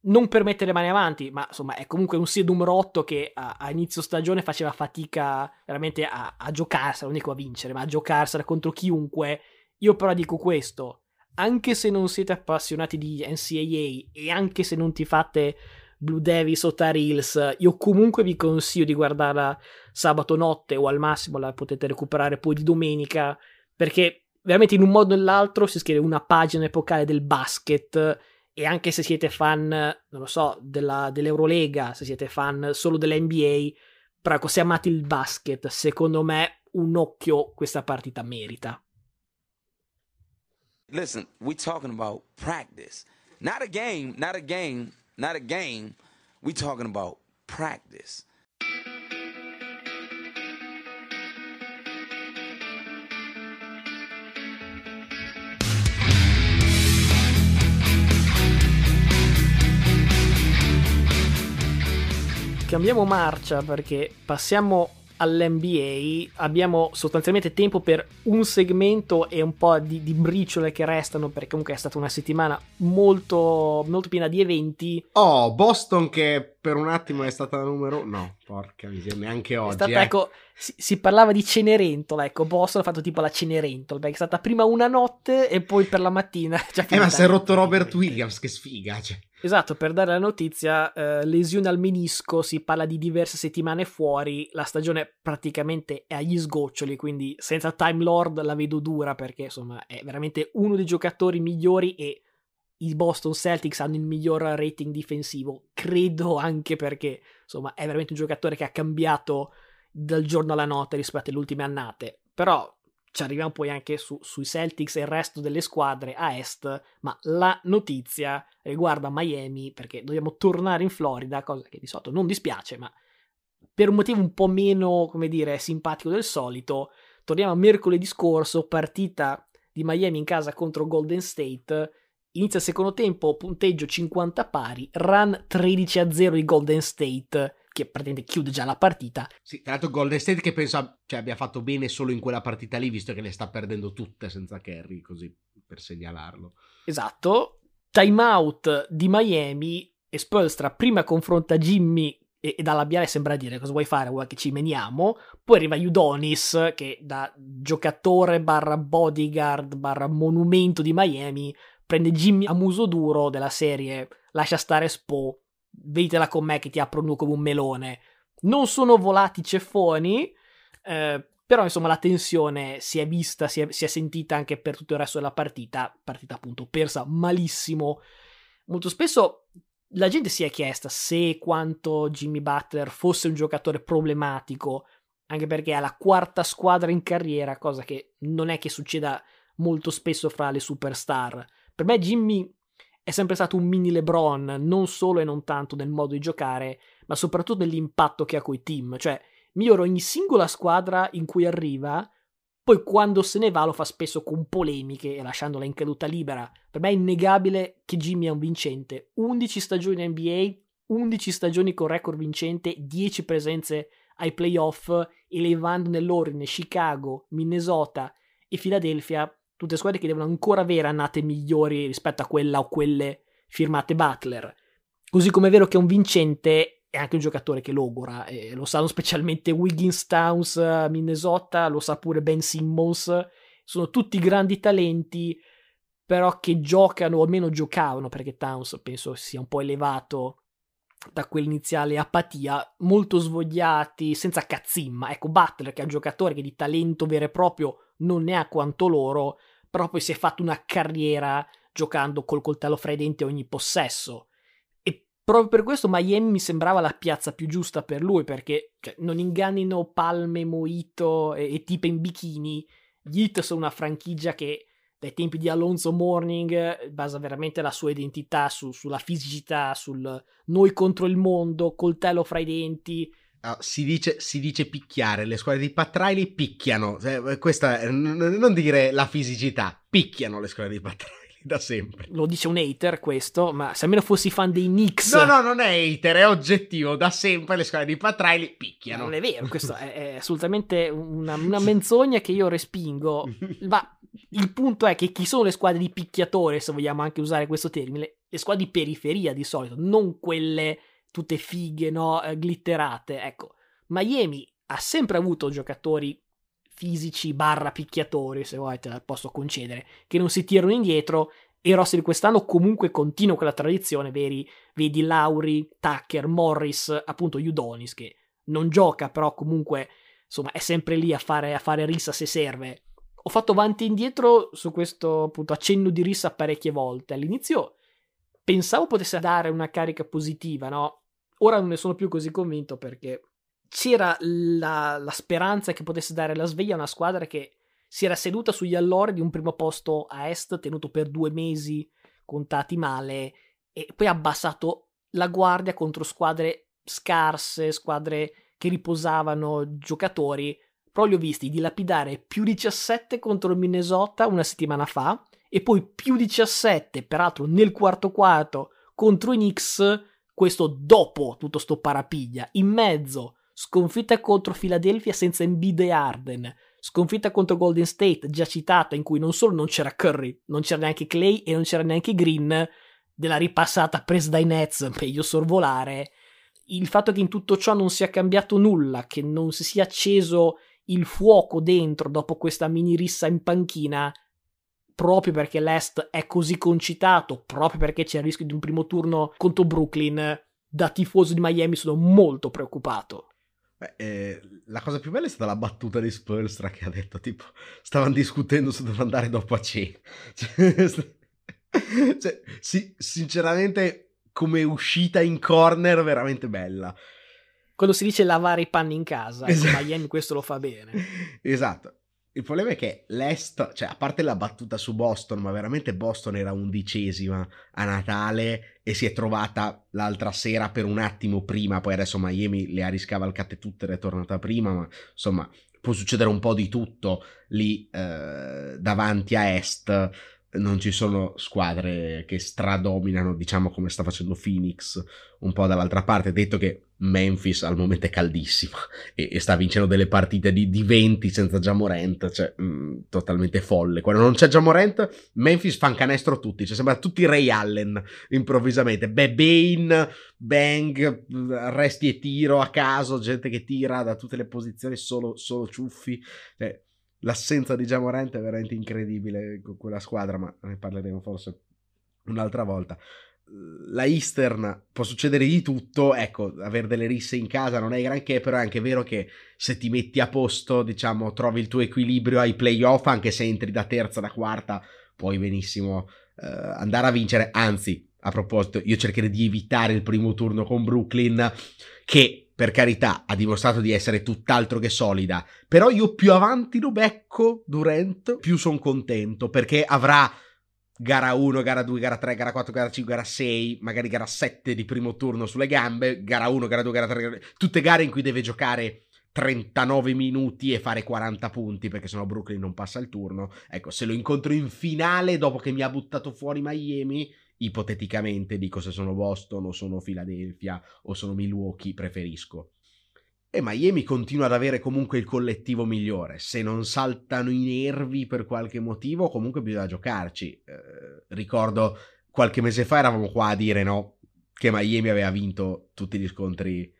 Non per mettere le mani avanti, ma insomma è comunque un seed numero 8 che a, a inizio stagione faceva fatica veramente a, a giocarsela, non dico a vincere, ma a giocarsela contro chiunque. Io però dico questo, anche se non siete appassionati di NCAA e anche se non ti fate Blue Devils o Tar Heels, io comunque vi consiglio di guardarla sabato notte o al massimo la potete recuperare poi di domenica, perché veramente in un modo o nell'altro si scrive una pagina epocale del basket e anche se siete fan, non lo so, della, dell'Eurolega, se siete fan solo dell'NBA, però se amate il basket, secondo me un occhio questa partita merita. Listen, we talking about practice. Not a game, not a game not a game. We talking about practice. Cambiamo marcia perché passiamo all'NBA abbiamo sostanzialmente tempo per un segmento e un po' di, di, briciole che restano perché comunque è stata una settimana molto, molto piena di eventi. Oh, Boston che per un attimo è stata la numero no porca miseria neanche oggi stata, eh. ecco, si, si, parlava di Cenerentola ecco Boston ha fatto tipo la Cenerentola perché è stata prima una notte e poi per la mattina [laughs] eh ma si è rotto Robert Williams che sfiga cioè. Esatto, per dare la notizia, eh, lesione al menisco, si parla di diverse settimane fuori, la stagione praticamente è agli sgoccioli, quindi senza Time Lord la vedo dura perché insomma è veramente uno dei giocatori migliori e i Boston Celtics hanno il miglior rating difensivo, credo anche perché insomma è veramente un giocatore che ha cambiato dal giorno alla notte rispetto alle ultime annate, però ci arriviamo poi anche su, sui Celtics e il resto delle squadre a est, ma la notizia riguarda Miami perché dobbiamo tornare in Florida, cosa che di solito non dispiace, ma per un motivo un po' meno, come dire, simpatico del solito, torniamo a mercoledì scorso, partita di Miami in casa contro Golden State, inizia il secondo tempo, punteggio 50 pari, run 13 a 0 di Golden State, che praticamente chiude già la partita. Sì, tra l'altro Golden State che penso cioè, abbia fatto bene solo in quella partita lì, visto che le sta perdendo tutte senza Kerry, così per segnalarlo. Esatto. Timeout di Miami e Spolstra prima confronta Jimmy e, e da labiale sembra dire cosa vuoi fare, vuoi che ci meniamo. Poi arriva Udonis che da giocatore barra bodyguard barra monumento di Miami prende Jimmy a muso duro della serie lascia stare Spo veditela con me che ti apro nu come un melone. Non sono volati ceffoni, eh, però insomma la tensione si è vista, si è, si è, sentita anche per tutto il resto della partita, partita appunto persa malissimo. Molto spesso la gente si è chiesta se quanto Jimmy Butler fosse un giocatore problematico, anche perché è la quarta squadra in carriera, cosa che non è che succeda molto spesso fra le superstar. Per me Jimmy è sempre stato un mini LeBron, non solo e non tanto nel modo di giocare, ma soprattutto nell'impatto che ha coi team. Cioè, migliora ogni singola squadra in cui arriva, poi quando se ne va lo fa spesso con polemiche e lasciandola in caduta libera. Per me è innegabile che Jimmy è un vincente. 11 stagioni NBA, 11 stagioni con record vincente, 10 presenze ai playoff, elevando nell'ordine Chicago, Minnesota e Philadelphia tutte squadre che devono ancora avere annate migliori rispetto a quella o quelle firmate Butler. Così come è vero che un vincente, è anche un giocatore che logora, e lo sanno specialmente Wiggins Towns, Minnesota, lo sa pure Ben Simmons, sono tutti grandi talenti, però che giocano, o almeno giocavano, perché Towns penso sia un po' elevato da quell'iniziale apatia, molto svogliati, senza cazzimma. Ecco, Butler, che è un giocatore che di talento vero e proprio non ne ha quanto loro, però poi si è fatto una carriera giocando col coltello fra i denti ogni possesso. E proprio per questo Miami mi sembrava la piazza più giusta per lui, perché cioè, non ingannino Palme, Moito e, e tipe in bikini. Gli Heat sono una franchigia che dai tempi di Alonso Morning basa veramente la sua identità su, sulla fisicità, sul noi contro il mondo, coltello fra i denti, Oh, si, dice, si, dice, picchiare, le squadre di Pat Riley picchiano, eh, questa è, non dire la fisicità, picchiano le squadre di Pat Riley da sempre. Lo dice un hater questo, ma se almeno fossi fan dei Knicks... No, no, non è hater, è oggettivo, da sempre le squadre di Pat Riley picchiano. Non è vero, [laughs] questo è, è assolutamente una, una, menzogna che io respingo, [laughs] ma il punto è che chi sono le squadre di picchiatore, se vogliamo anche usare questo termine, le squadre di periferia di solito, non quelle tutte fighe, no? Eh, glitterate. Ecco, Miami ha sempre avuto giocatori fisici barra picchiatori, se vuoi te la posso concedere, che non si tirano indietro e di quest'anno comunque continua quella tradizione, veri, vedi Lauri, Tucker, Morris, appunto Udonis che non gioca però comunque insomma è sempre lì a fare, a fare rissa se serve. Ho fatto avanti e indietro su questo appunto accenno di rissa parecchie volte. All'inizio pensavo potesse dare una carica positiva, no? Ora non ne sono più così convinto perché c'era la, la speranza che potesse dare la sveglia a una squadra che si era seduta sugli allori di un primo posto a est, tenuto per due mesi contati male, e poi ha abbassato la guardia contro squadre scarse, squadre che riposavano giocatori. Però li ho visti dilapidare più 17 contro il Minnesota una settimana fa, e poi più 17, peraltro nel quarto quarto contro i Knicks, questo dopo tutto sto parapiglia, in mezzo sconfitta contro Philadelphia senza Embiid e Arden, sconfitta contro Golden State già citata in cui non solo non c'era Curry, non c'era neanche Clay e non c'era neanche Green, della ripassata presa dai Nets, meglio sorvolare. il fatto che in tutto ciò non sia cambiato nulla, che non si sia acceso il fuoco dentro dopo questa mini rissa in panchina, proprio perché l'Est è così concitato, proprio perché c'è il rischio di un primo turno contro Brooklyn, da tifoso di Miami sono molto preoccupato. Beh, eh, la cosa più bella è stata la battuta di Spolstra che ha detto tipo stavano discutendo se doveva andare dopo a cena. [laughs] cioè, sì, sinceramente come uscita in corner veramente bella. Quando si dice lavare i panni in casa, esatto. Miami questo lo fa bene. Esatto. Il problema è che l'Est, cioè a parte la battuta su Boston, ma veramente Boston era undicesima a Natale e si è trovata l'altra sera per un attimo prima, poi adesso Miami le ha riscavalcate tutte ed è tornata prima, ma insomma può succedere un po' di tutto lì eh, davanti a Est non ci sono squadre che stradominano, diciamo come sta facendo Phoenix un po' dall'altra parte, detto che Memphis al momento è caldissima e, e sta vincendo delle partite di, di 20 senza Jamorant, cioè mh, mm, totalmente folle. Quando non c'è Jamorant, Memphis fa un canestro tutti, cioè sembra tutti Ray Allen improvvisamente, Bane, Bang, arresti e tiro a caso, gente che tira da tutte le posizioni, solo, solo ciuffi, cioè, l'assenza di Jamorant è veramente incredibile con quella squadra, ma ne parleremo forse un'altra volta. La Eastern può succedere di tutto, ecco, avere delle risse in casa non è granché, però è anche vero che se ti metti a posto, diciamo, trovi il tuo equilibrio ai playoff, anche se entri da terza, da quarta, puoi benissimo eh, andare a vincere. Anzi, a proposito, io cercherei di evitare il primo turno con Brooklyn, che per carità, ha dimostrato di essere tutt'altro che solida, però io più avanti lo becco Durant, più sono contento, perché avrà gara 1, gara 2, gara 3, gara 4, gara 5, gara 6, magari gara 7 di primo turno sulle gambe, gara 1, gara 2, gara 3, gara... tutte gare in cui deve giocare 39 minuti e fare 40 punti perché sennò Brooklyn non passa il turno. Ecco, se lo incontro in finale dopo che mi ha buttato fuori Miami, ipoteticamente dico se sono Boston o sono Philadelphia o sono Milwaukee, preferisco. E Miami continua ad avere comunque il collettivo migliore. Se non saltano i nervi per qualche motivo, comunque bisogna giocarci. Eh, ricordo qualche mese fa eravamo qua a dire no, che Miami aveva vinto tutti gli scontri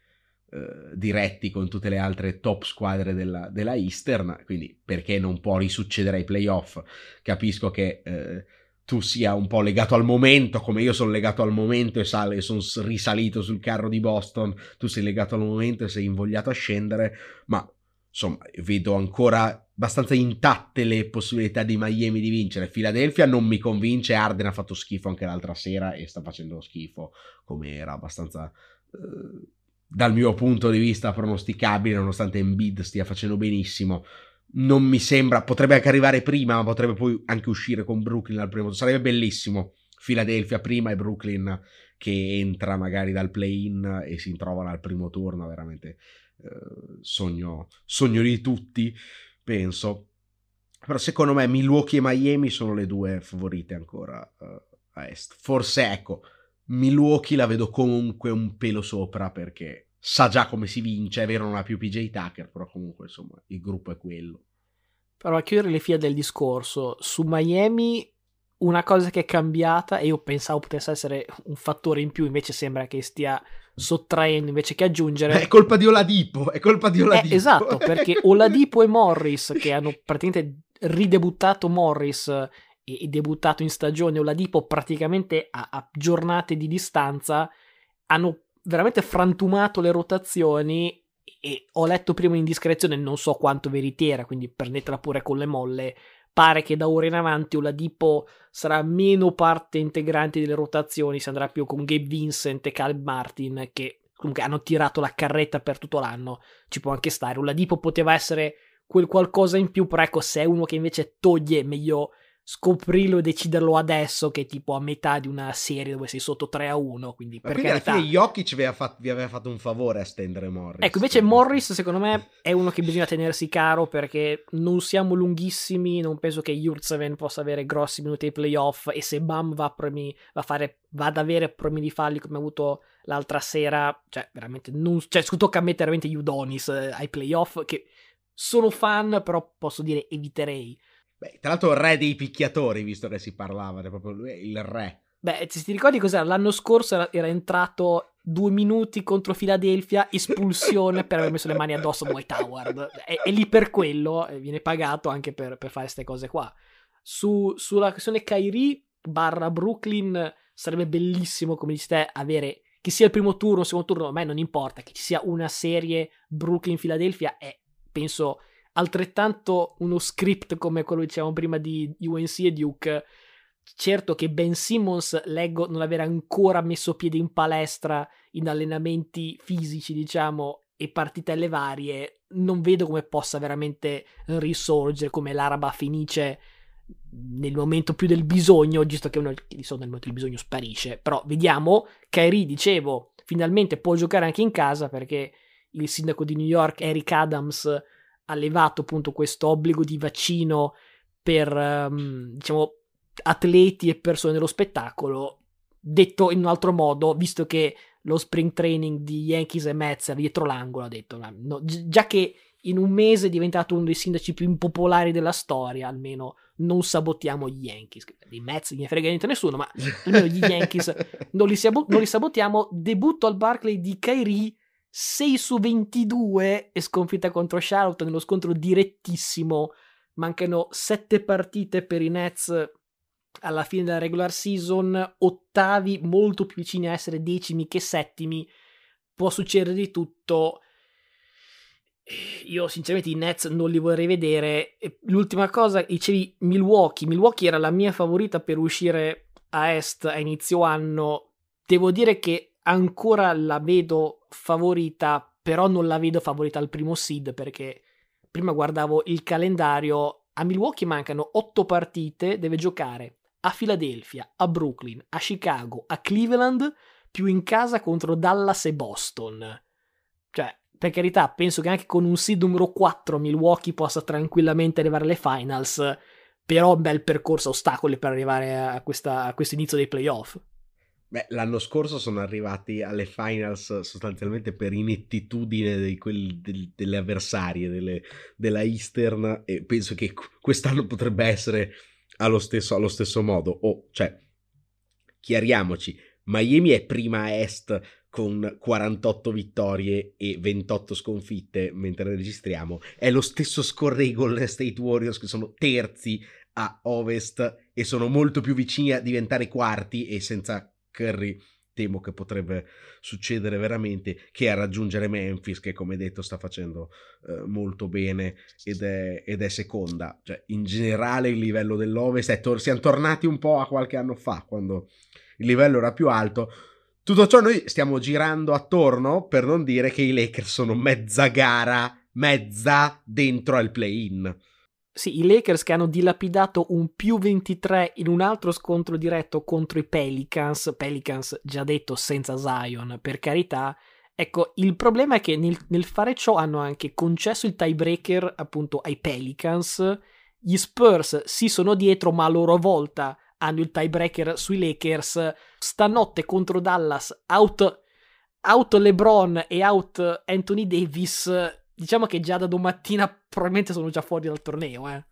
eh, diretti con tutte le altre top squadre della, della Eastern, quindi perché non può risuccedere ai playoff? Capisco che eh, tu sia un po' legato al momento, come io sono legato al momento e, sale, sono risalito sul carro di Boston, tu sei legato al momento e sei invogliato a scendere, ma insomma vedo ancora abbastanza intatte le possibilità di Miami di vincere. Philadelphia non mi convince, Arden ha fatto schifo anche l'altra sera e sta facendo schifo come era abbastanza... Eh, dal mio punto di vista pronosticabile, nonostante Embiid stia facendo benissimo non mi sembra, potrebbe anche arrivare prima, ma potrebbe poi anche uscire con Brooklyn al primo. Sarebbe bellissimo. Philadelphia prima e Brooklyn che entra magari dal play-in e si trovano al primo turno, veramente eh, sogno, sogno di tutti, penso. Però secondo me Milwaukee e Miami sono le due favorite ancora uh, a est. Forse ecco, Milwaukee la vedo comunque un pelo sopra perché sa già come si vince, è vero non ha più PJ Tucker, però comunque insomma il gruppo è quello. Però a chiudere le fila del discorso, su Miami una cosa che è cambiata e io pensavo potesse essere un fattore in più, invece sembra che stia sottraendo invece che aggiungere. È colpa di Oladipo, è colpa di Oladipo. Eh, esatto, perché [laughs] Oladipo e Morris che hanno praticamente ridebuttato Morris e, e debuttato in stagione Oladipo praticamente a, a giornate di distanza hanno veramente frantumato le rotazioni e ho letto prima in indiscrezione, non so quanto veritiera, quindi prendetela pure con le molle. Pare che da ora in avanti Oladipo sarà meno parte integrante delle rotazioni, si andrà più con Gabe Vincent e Caleb Martin che comunque hanno tirato la carretta per tutto l'anno. Ci può anche stare. Oladipo poteva essere quel qualcosa in più, però ecco, se è uno che invece toglie, meglio scoprirlo e deciderlo adesso che è tipo a metà di una serie dove sei sotto 3 a 1 quindi Ma per quindi carità. alla fine Jokic vi aveva, fatto, vi aveva fatto un favore a stendere Morris. Ecco invece Morris secondo me è uno che bisogna tenersi caro perché non siamo lunghissimi non penso che Jurtseven possa avere grossi minuti ai playoff e se Bam va, premi, va, fare, va ad avere problemi di falli come ha avuto l'altra sera cioè veramente non, cioè tocca mettere veramente Udonis eh, ai playoff che sono fan però posso dire eviterei Beh, tra l'altro re dei picchiatori, visto che si parlava, è proprio lui il re. Beh, se ti ricordi cos'era? L'anno scorso era, era entrato due minuti contro Philadelphia, espulsione per aver messo le mani addosso a Dwight Howard. È, è lì per quello, viene pagato anche per, per fare queste cose qua. Su, sulla questione Kyrie barra Brooklyn sarebbe bellissimo, come dici te, avere che sia il primo turno il secondo turno, a me non importa, che ci sia una serie Brooklyn-Philadelphia è, penso, altrettanto uno script come quello che dicevamo prima di UNC e Duke. Certo che Ben Simmons leggo non aver ancora messo piede in palestra in allenamenti fisici, diciamo, e partitelle varie, non vedo come possa veramente risorgere come l'Araba Fenice nel momento più del bisogno, visto che uno di solito nel momento del bisogno sparisce. Però vediamo, Kyrie, dicevo, finalmente può giocare anche in casa perché il sindaco di New York, Eric Adams, ha levato appunto questo obbligo di vaccino per, um, diciamo, atleti e persone dello spettacolo. Detto in un altro modo, visto che lo spring training di Yankees e Mets è dietro l'angolo, ha detto, no, già che in un mese è diventato uno dei sindaci più impopolari della storia, almeno non sabotiamo gli Yankees. Dei Mets non ne frega niente nessuno, ma almeno gli Yankees [laughs] non li, sabo- non li sabotiamo. Debutto al Barclay di Kyrie 6 su 22 e sconfitta contro Charlotte nello scontro direttissimo. Mancano 7 partite per i Nets alla fine della regular season, ottavi molto più vicini a essere decimi che settimi. Può succedere di tutto io sinceramente i Nets non li vorrei vedere. L'ultima cosa, dicevi Milwaukee. Milwaukee era la mia favorita per uscire a est a inizio anno. Devo dire che ancora la vedo favorita, però non la vedo favorita al primo seed perché prima guardavo il calendario. A Milwaukee mancano 8 partite, deve giocare a Philadelphia, a Brooklyn, a Chicago, a Cleveland, più in casa contro Dallas e Boston. Cioè, per carità, penso che anche con un seed numero 4 Milwaukee possa tranquillamente arrivare alle finals, però bel percorso ostacoli per arrivare a, questa, a questo inizio dei playoff. Beh, l'anno scorso sono arrivati alle finals sostanzialmente per inettitudine di quelli, del, delle avversarie delle, della Eastern e penso che quest'anno potrebbe essere allo stesso, allo stesso modo. Oh, cioè, chiariamoci, Miami è prima a est con 48 vittorie e 28 sconfitte mentre registriamo. È lo stesso score dei Golden State Warriors che sono terzi a ovest e sono molto più vicini a diventare quarti e senza Curry temo che potrebbe succedere veramente che a raggiungere Memphis che come detto sta facendo eh, molto bene ed è, ed è, seconda cioè in generale il livello dell'Ovest tor- siamo tornati un po' a qualche anno fa quando il livello era più alto tutto ciò noi stiamo girando attorno per non dire che i Lakers sono mezza gara, mezza dentro al play-in. Sì, i Lakers che hanno dilapidato un più 23 in un altro scontro diretto contro i Pelicans, Pelicans già detto senza Zion, per carità. Ecco, il problema è che nel, nel fare ciò hanno anche concesso il tiebreaker appunto ai Pelicans. Gli Spurs si sono dietro, ma a loro volta hanno il tiebreaker sui Lakers. Stanotte contro Dallas, out, out LeBron e out Anthony Davis. Diciamo che già da domattina probabilmente sono già fuori dal torneo, eh.